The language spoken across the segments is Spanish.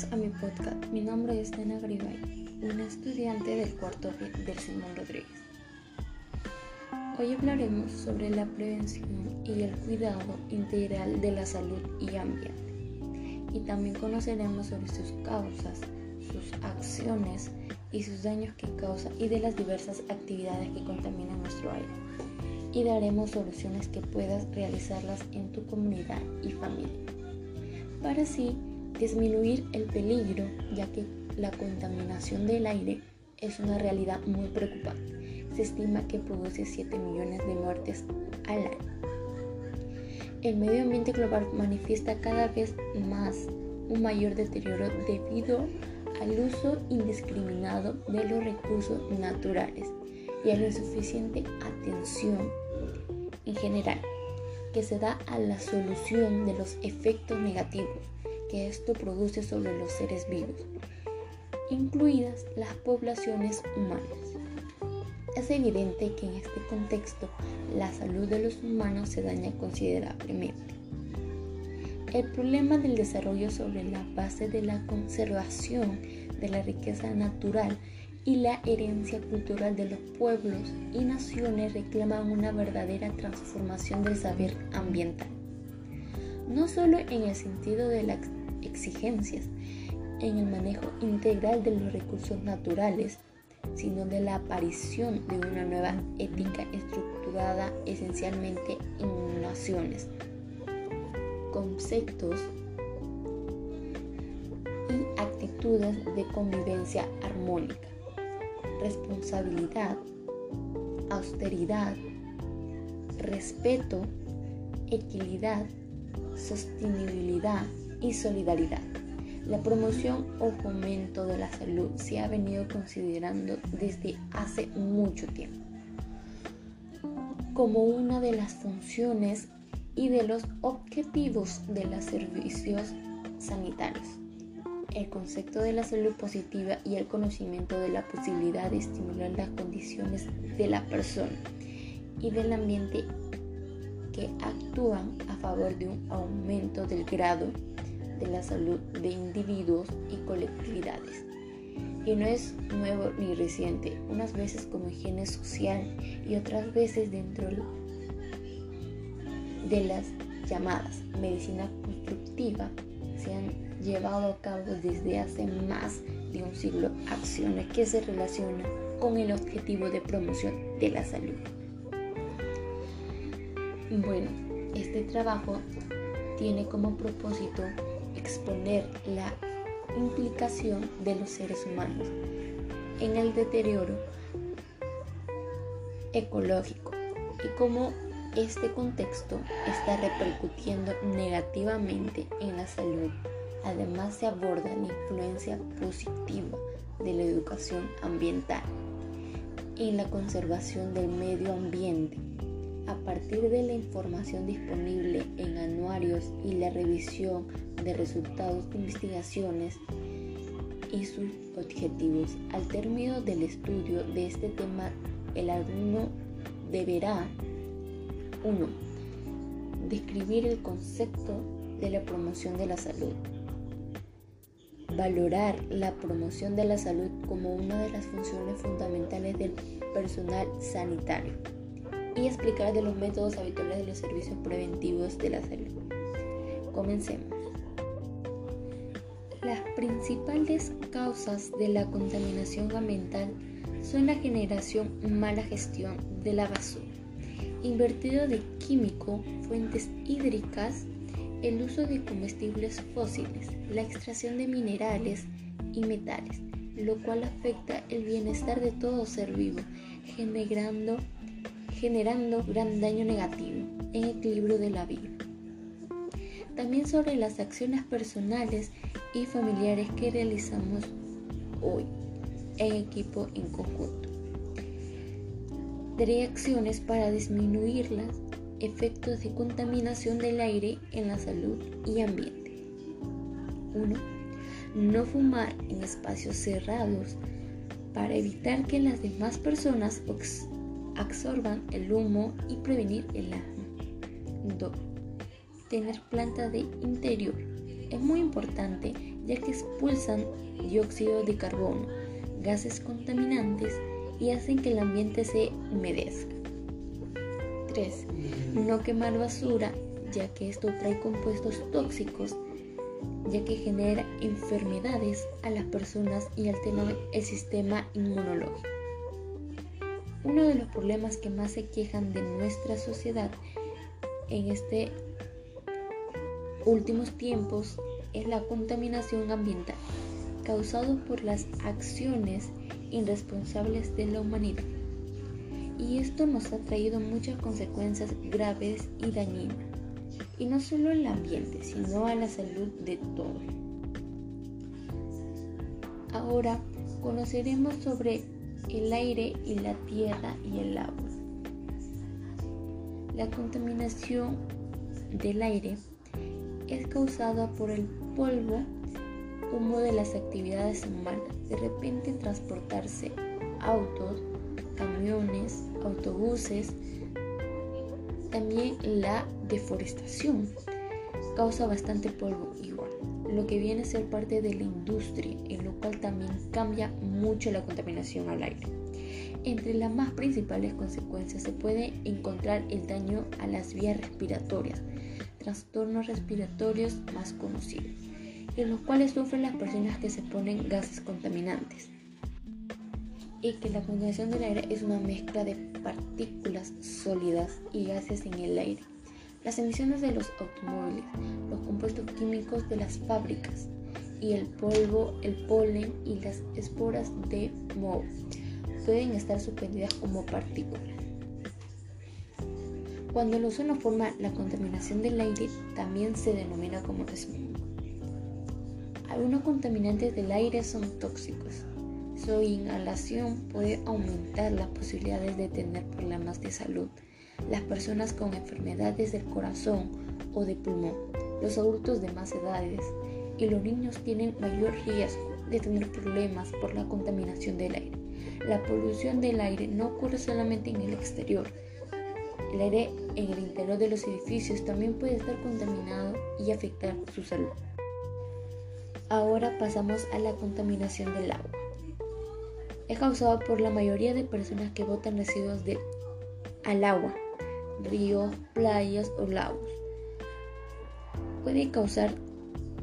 Bienvenidos a mi podcast. Mi nombre es Nena Gribay, una estudiante del cuarto del Simón Rodríguez. Hoy hablaremos sobre la prevención y el cuidado integral de la salud y ambiente. Y también conoceremos sobre sus causas, sus acciones y sus daños que causa y de las diversas actividades que contaminan nuestro aire. Y daremos soluciones que puedas realizarlas en tu comunidad y familia. Para así disminuir el peligro, ya que la contaminación del aire es una realidad muy preocupante. Se estima que produce 7 millones de muertes al año. El medio ambiente global manifiesta cada vez más un mayor deterioro debido al uso indiscriminado de los recursos naturales y a la insuficiente atención en general que se da a la solución de los efectos negativos que esto produce sobre los seres vivos, incluidas las poblaciones humanas. Es evidente que en este contexto la salud de los humanos se daña considerablemente. El problema del desarrollo sobre la base de la conservación de la riqueza natural y la herencia cultural de los pueblos y naciones reclaman una verdadera transformación del saber ambiental. No solo en el sentido de la exigencias en el manejo integral de los recursos naturales, sino de la aparición de una nueva ética estructurada esencialmente en naciones, conceptos y actitudes de convivencia armónica, responsabilidad, austeridad, respeto, equidad, sostenibilidad, y solidaridad. La promoción o fomento de la salud se ha venido considerando desde hace mucho tiempo como una de las funciones y de los objetivos de los servicios sanitarios. El concepto de la salud positiva y el conocimiento de la posibilidad de estimular las condiciones de la persona y del ambiente que actúan a favor de un aumento del grado de la salud de individuos y colectividades. Y no es nuevo ni reciente, unas veces como higiene social y otras veces dentro de las llamadas medicina constructiva se han llevado a cabo desde hace más de un siglo acciones que se relacionan con el objetivo de promoción de la salud. Bueno, este trabajo tiene como propósito exponer la implicación de los seres humanos en el deterioro ecológico y cómo este contexto está repercutiendo negativamente en la salud. Además se aborda la influencia positiva de la educación ambiental en la conservación del medio ambiente a partir de la información disponible en anuarios y la revisión de resultados de investigaciones y sus objetivos. Al término del estudio de este tema, el alumno deberá 1. Describir el concepto de la promoción de la salud. Valorar la promoción de la salud como una de las funciones fundamentales del personal sanitario y explicar de los métodos habituales de los servicios preventivos de la salud. Comencemos. Principales causas de la contaminación ambiental son la generación mala gestión de la basura, invertido de químico, fuentes hídricas, el uso de comestibles fósiles, la extracción de minerales y metales, lo cual afecta el bienestar de todo ser vivo, generando generando gran daño negativo en equilibrio de la vida. También sobre las acciones personales y familiares que realizamos hoy en equipo en conjunto. Daré acciones para disminuir los efectos de contaminación del aire en la salud y ambiente. 1. No fumar en espacios cerrados para evitar que las demás personas absorban el humo y prevenir el asma. 2. Tener planta de interior. Es muy importante ya que expulsan dióxido de carbono, gases contaminantes y hacen que el ambiente se humedezca. 3. No quemar basura, ya que esto trae compuestos tóxicos, ya que genera enfermedades a las personas y altera el sistema inmunológico. Uno de los problemas que más se quejan de nuestra sociedad en este últimos tiempos es la contaminación ambiental causado por las acciones irresponsables de la humanidad. Y esto nos ha traído muchas consecuencias graves y dañinas, y no solo al ambiente, sino a la salud de todos. Ahora conoceremos sobre el aire y la tierra y el agua. La contaminación del aire es causada por el polvo, humo de las actividades humanas. De repente transportarse autos, camiones, autobuses, también la deforestación causa bastante polvo igual, lo que viene a ser parte de la industria, en lo cual también cambia mucho la contaminación al aire. Entre las más principales consecuencias se puede encontrar el daño a las vías respiratorias, trastornos respiratorios más conocidos, en los cuales sufren las personas que se ponen gases contaminantes. Y que la contaminación del aire es una mezcla de partículas sólidas y gases en el aire. Las emisiones de los automóviles, los compuestos químicos de las fábricas y el polvo, el polen y las esporas de moho pueden estar suspendidas como partículas. Cuando el ozono forma la contaminación del aire, también se denomina como smog. Algunos contaminantes del aire son tóxicos. Su inhalación puede aumentar las posibilidades de tener problemas de salud. Las personas con enfermedades del corazón o de pulmón, los adultos de más edades y los niños tienen mayor riesgo de tener problemas por la contaminación del aire. La polución del aire no ocurre solamente en el exterior, el aire en el interior de los edificios también puede estar contaminado y afectar su salud. Ahora pasamos a la contaminación del agua. Es causado por la mayoría de personas que botan residuos de, al agua, ríos, playas o lagos. Puede causar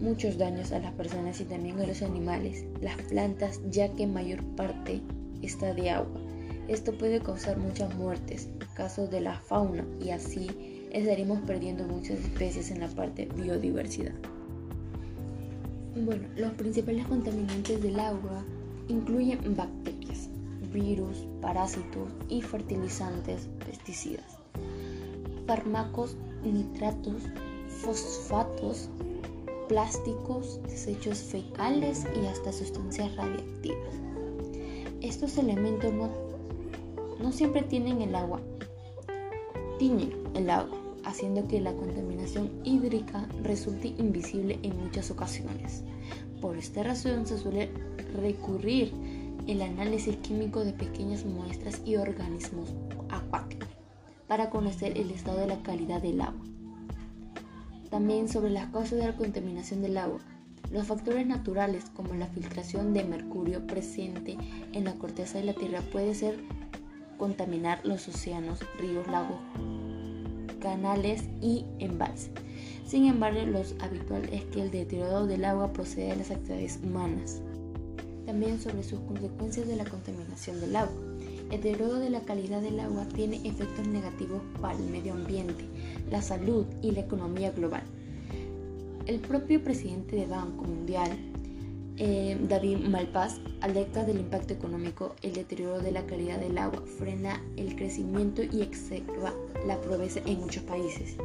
muchos daños a las personas y también a los animales, las plantas, ya que mayor parte está de agua. Esto puede causar muchas muertes, casos de la fauna y así estaremos perdiendo muchas especies en la parte biodiversidad. Bueno, los principales contaminantes del agua incluyen bacterias, virus, parásitos y fertilizantes, pesticidas, fármacos, nitratos, fosfatos, plásticos, desechos fecales y hasta sustancias radiactivas. Estos elementos no no siempre tienen el agua, tiñen el agua, haciendo que la contaminación hídrica resulte invisible en muchas ocasiones. Por esta razón se suele recurrir el análisis químico de pequeñas muestras y organismos acuáticos para conocer el estado de la calidad del agua. También sobre las causas de la contaminación del agua. Los factores naturales como la filtración de mercurio presente en la corteza de la Tierra puede ser contaminar los océanos, ríos, lagos, canales y embalses. Sin embargo, lo habitual es que el deterioro del agua procede de las actividades humanas. También sobre sus consecuencias de la contaminación del agua. El deterioro de la calidad del agua tiene efectos negativos para el medio ambiente, la salud y la economía global. El propio presidente del Banco Mundial, eh, David Malpass alerta del impacto económico, el deterioro de la calidad del agua, frena el crecimiento y exacerba la pobreza en muchos países.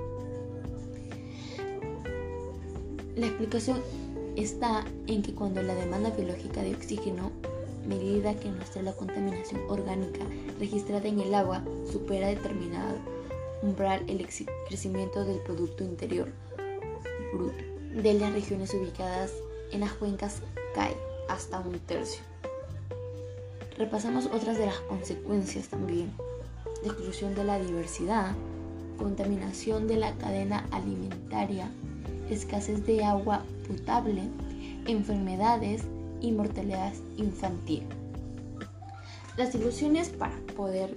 La explicación está en que cuando la demanda biológica de oxígeno, medida que muestra la contaminación orgánica registrada en el agua, supera determinado umbral, el crecimiento del Producto Interior Bruto de las regiones ubicadas en las cuencas cae hasta un tercio. Repasamos otras de las consecuencias también. Destrucción de la diversidad, contaminación de la cadena alimentaria, escasez de agua potable, enfermedades y mortalidad infantil. Las soluciones para poder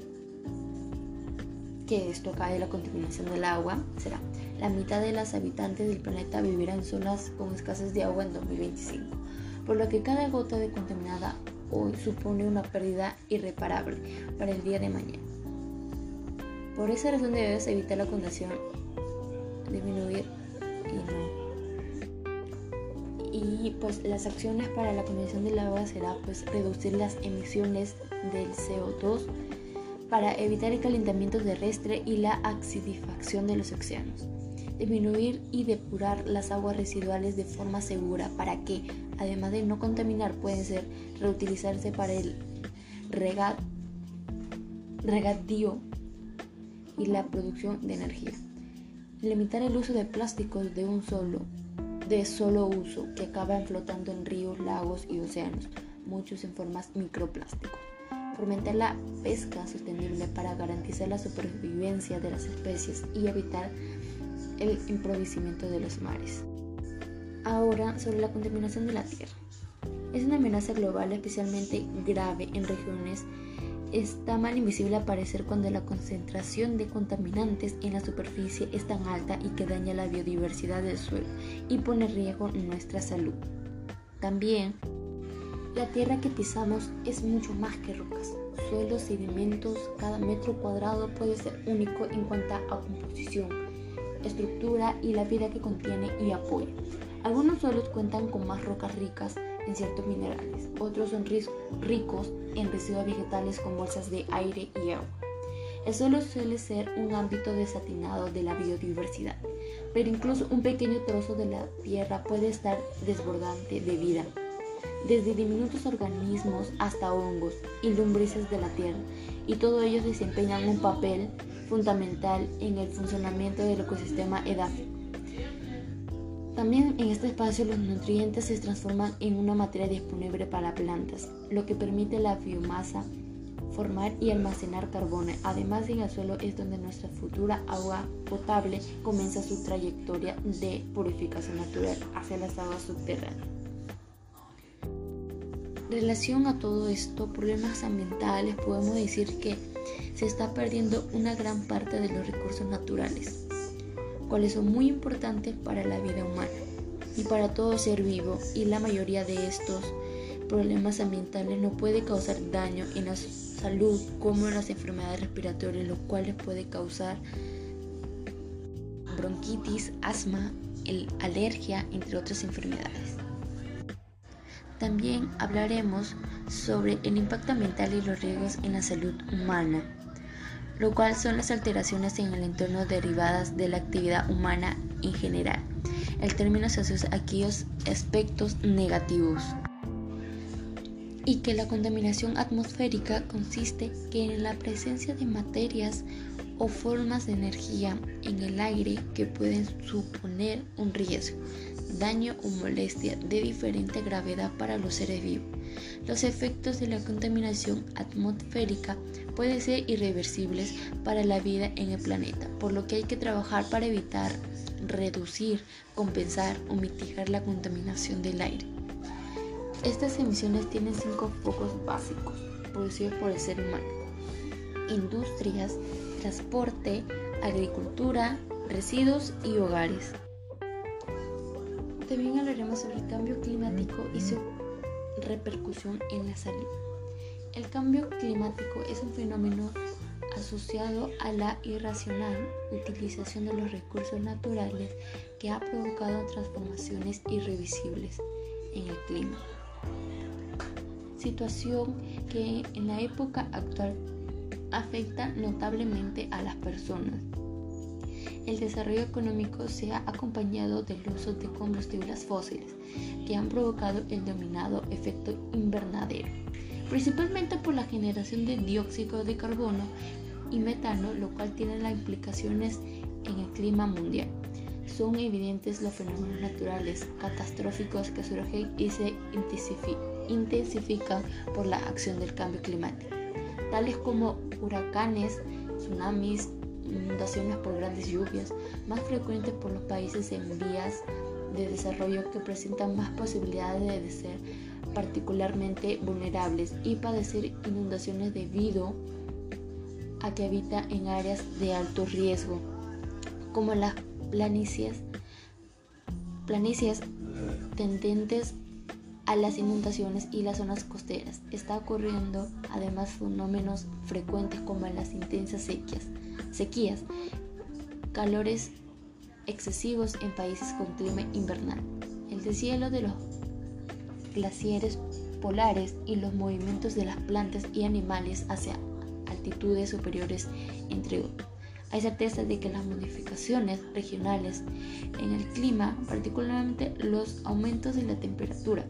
que esto acabe la contaminación del agua será la mitad de las habitantes del planeta vivirán en zonas con escasez de agua en 2025, por lo que cada gota de contaminada hoy supone una pérdida irreparable para el día de mañana. Por esa razón debes evitar la contaminación, disminuir y no. Y pues las acciones para la contaminación del agua será pues reducir las emisiones del CO2 para evitar el calentamiento terrestre y la acidificación de los océanos. Disminuir y depurar las aguas residuales de forma segura para que, además de no contaminar, pueden ser reutilizarse para el regadío y la producción de energía. Limitar el uso de plásticos de un solo de solo uso que acaban flotando en ríos, lagos y océanos, muchos en formas microplásticos. Fomentar la pesca sostenible para garantizar la supervivencia de las especies y evitar el improvisiamiento de los mares. Ahora sobre la contaminación de la tierra. Es una amenaza global especialmente grave en regiones está mal invisible aparecer cuando la concentración de contaminantes en la superficie es tan alta y que daña la biodiversidad del suelo y pone en riesgo nuestra salud. También, la tierra que pisamos es mucho más que rocas, suelos, sedimentos, cada metro cuadrado puede ser único en cuanto a composición, estructura y la vida que contiene y apoya. Algunos suelos cuentan con más rocas ricas en ciertos minerales, otros son ricos en residuos vegetales con bolsas de aire y agua. El suelo suele ser un ámbito desatinado de la biodiversidad, pero incluso un pequeño trozo de la tierra puede estar desbordante de vida, desde diminutos organismos hasta hongos y lombrices de la tierra, y todos ellos desempeñan un papel fundamental en el funcionamiento del ecosistema edáfico. También en este espacio los nutrientes se transforman en una materia disponible para plantas, lo que permite la biomasa formar y almacenar carbono. Además, en el suelo es donde nuestra futura agua potable comienza su trayectoria de purificación natural hacia las aguas subterráneas. En relación a todo esto, problemas ambientales, podemos decir que se está perdiendo una gran parte de los recursos naturales cuales son muy importantes para la vida humana y para todo ser vivo y la mayoría de estos problemas ambientales no puede causar daño en la salud como en las enfermedades respiratorias, lo cual puede causar bronquitis, asma, alergia, entre otras enfermedades. También hablaremos sobre el impacto ambiental y los riesgos en la salud humana lo cual son las alteraciones en el entorno derivadas de la actividad humana en general. El término se asocia a aquellos aspectos negativos y que la contaminación atmosférica consiste en la presencia de materias o formas de energía en el aire que pueden suponer un riesgo, daño o molestia de diferente gravedad para los seres vivos. Los efectos de la contaminación atmosférica pueden ser irreversibles para la vida en el planeta, por lo que hay que trabajar para evitar, reducir, compensar o mitigar la contaminación del aire. Estas emisiones tienen cinco focos básicos producidos por el ser humano. Industrias, transporte, agricultura, residuos y hogares. También hablaremos sobre el cambio climático y su repercusión en la salud. El cambio climático es un fenómeno asociado a la irracional utilización de los recursos naturales que ha provocado transformaciones irreversibles en el clima. Situación que en la época actual afecta notablemente a las personas. El desarrollo económico se ha acompañado del uso de combustibles fósiles que han provocado el denominado efecto invernadero, principalmente por la generación de dióxido de carbono y metano, lo cual tiene las implicaciones en el clima mundial. Son evidentes los fenómenos naturales catastróficos que surgen y se intensifican por la acción del cambio climático, tales como huracanes, tsunamis, inundaciones por grandes lluvias, más frecuentes por los países en vías de desarrollo que presentan más posibilidades de ser particularmente vulnerables y padecer inundaciones debido a que habita en áreas de alto riesgo, como las planicies, planicies tendentes a las inundaciones y las zonas costeras. Está ocurriendo además fenómenos frecuentes como las intensas sequías, sequías, calores excesivos en países con clima invernal, el deshielo de los glaciares polares y los movimientos de las plantas y animales hacia altitudes superiores, entre otros. Hay certeza de que las modificaciones regionales en el clima, particularmente los aumentos de la temperatura,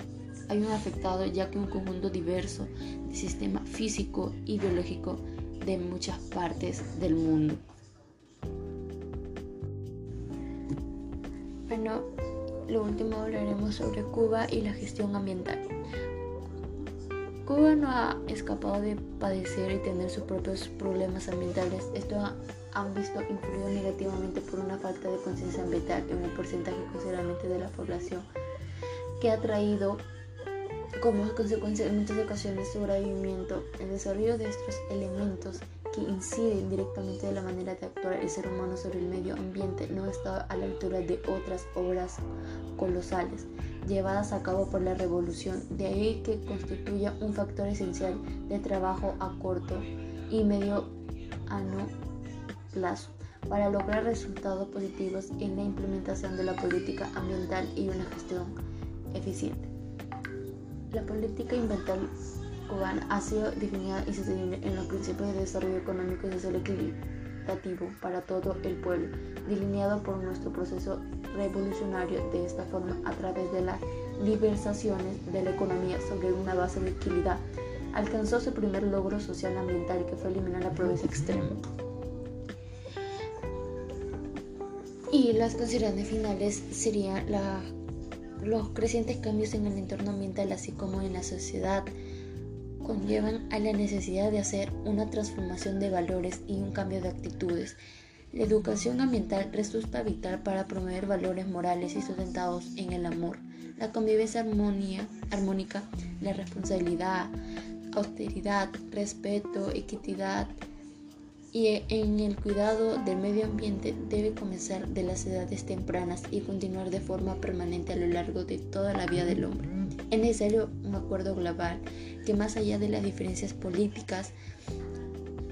hay un afectado ya que un conjunto diverso de sistema físico y biológico de muchas partes del mundo. Bueno, lo último hablaremos sobre Cuba y la gestión ambiental. Cuba no ha escapado de padecer y tener sus propios problemas ambientales. Esto han visto influido negativamente por una falta de conciencia ambiental en un porcentaje considerable de la población que ha traído como consecuencia en muchas ocasiones su agravamiento. El desarrollo de estos elementos que inciden directamente de la manera de actuar el ser humano sobre el medio ambiente no está a la altura de otras obras colosales llevadas a cabo por la revolución, de ahí que constituya un factor esencial de trabajo a corto y medio ano plazo para lograr resultados positivos en la implementación de la política ambiental y una gestión eficiente. La política ambiental cubana ha sido definida y sostenible en los principios de desarrollo económico y social equitativo para todo el pueblo, delineado por nuestro proceso revolucionario de esta forma a través de las liberalizaciones de la economía sobre una base de equidad, alcanzó su primer logro social ambiental que fue eliminar la pobreza extrema. Y las consideraciones finales serían los crecientes cambios en el entorno ambiental así como en la sociedad, conllevan a la necesidad de hacer una transformación de valores y un cambio de actitudes. La educación ambiental resulta vital para promover valores morales y sustentados en el amor, la convivencia armonía, armónica, la responsabilidad, austeridad, respeto, equidad y en el cuidado del medio ambiente debe comenzar de las edades tempranas y continuar de forma permanente a lo largo de toda la vida del hombre. Es necesario un acuerdo global que más allá de las diferencias políticas,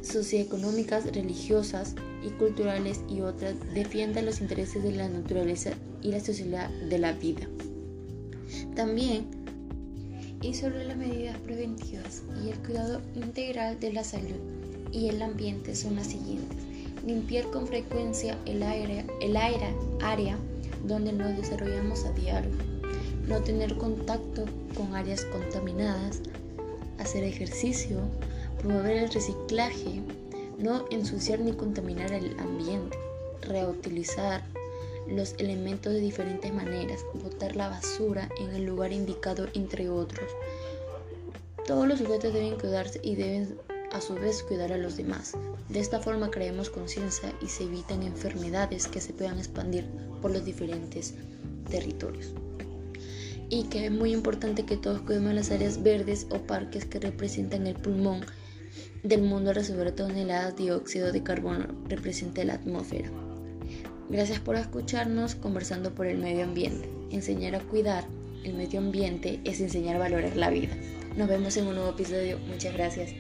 socioeconómicas, religiosas y culturales y otras, defienda los intereses de la naturaleza y la sociedad de la vida. También, y sobre las medidas preventivas y el cuidado integral de la salud y el ambiente son las siguientes. Limpiar con frecuencia el aire, el aire área donde nos desarrollamos a diario. No tener contacto con áreas contaminadas, hacer ejercicio, promover el reciclaje, no ensuciar ni contaminar el ambiente, reutilizar los elementos de diferentes maneras, botar la basura en el lugar indicado, entre otros. Todos los sujetos deben cuidarse y deben a su vez cuidar a los demás. De esta forma creemos conciencia y se evitan enfermedades que se puedan expandir por los diferentes territorios y que es muy importante que todos cuidemos las áreas verdes o parques que representan el pulmón del mundo recibir toneladas de dióxido de carbono representa la atmósfera. Gracias por escucharnos conversando por el medio ambiente. Enseñar a cuidar el medio ambiente es enseñar a valorar la vida. Nos vemos en un nuevo episodio. Muchas gracias.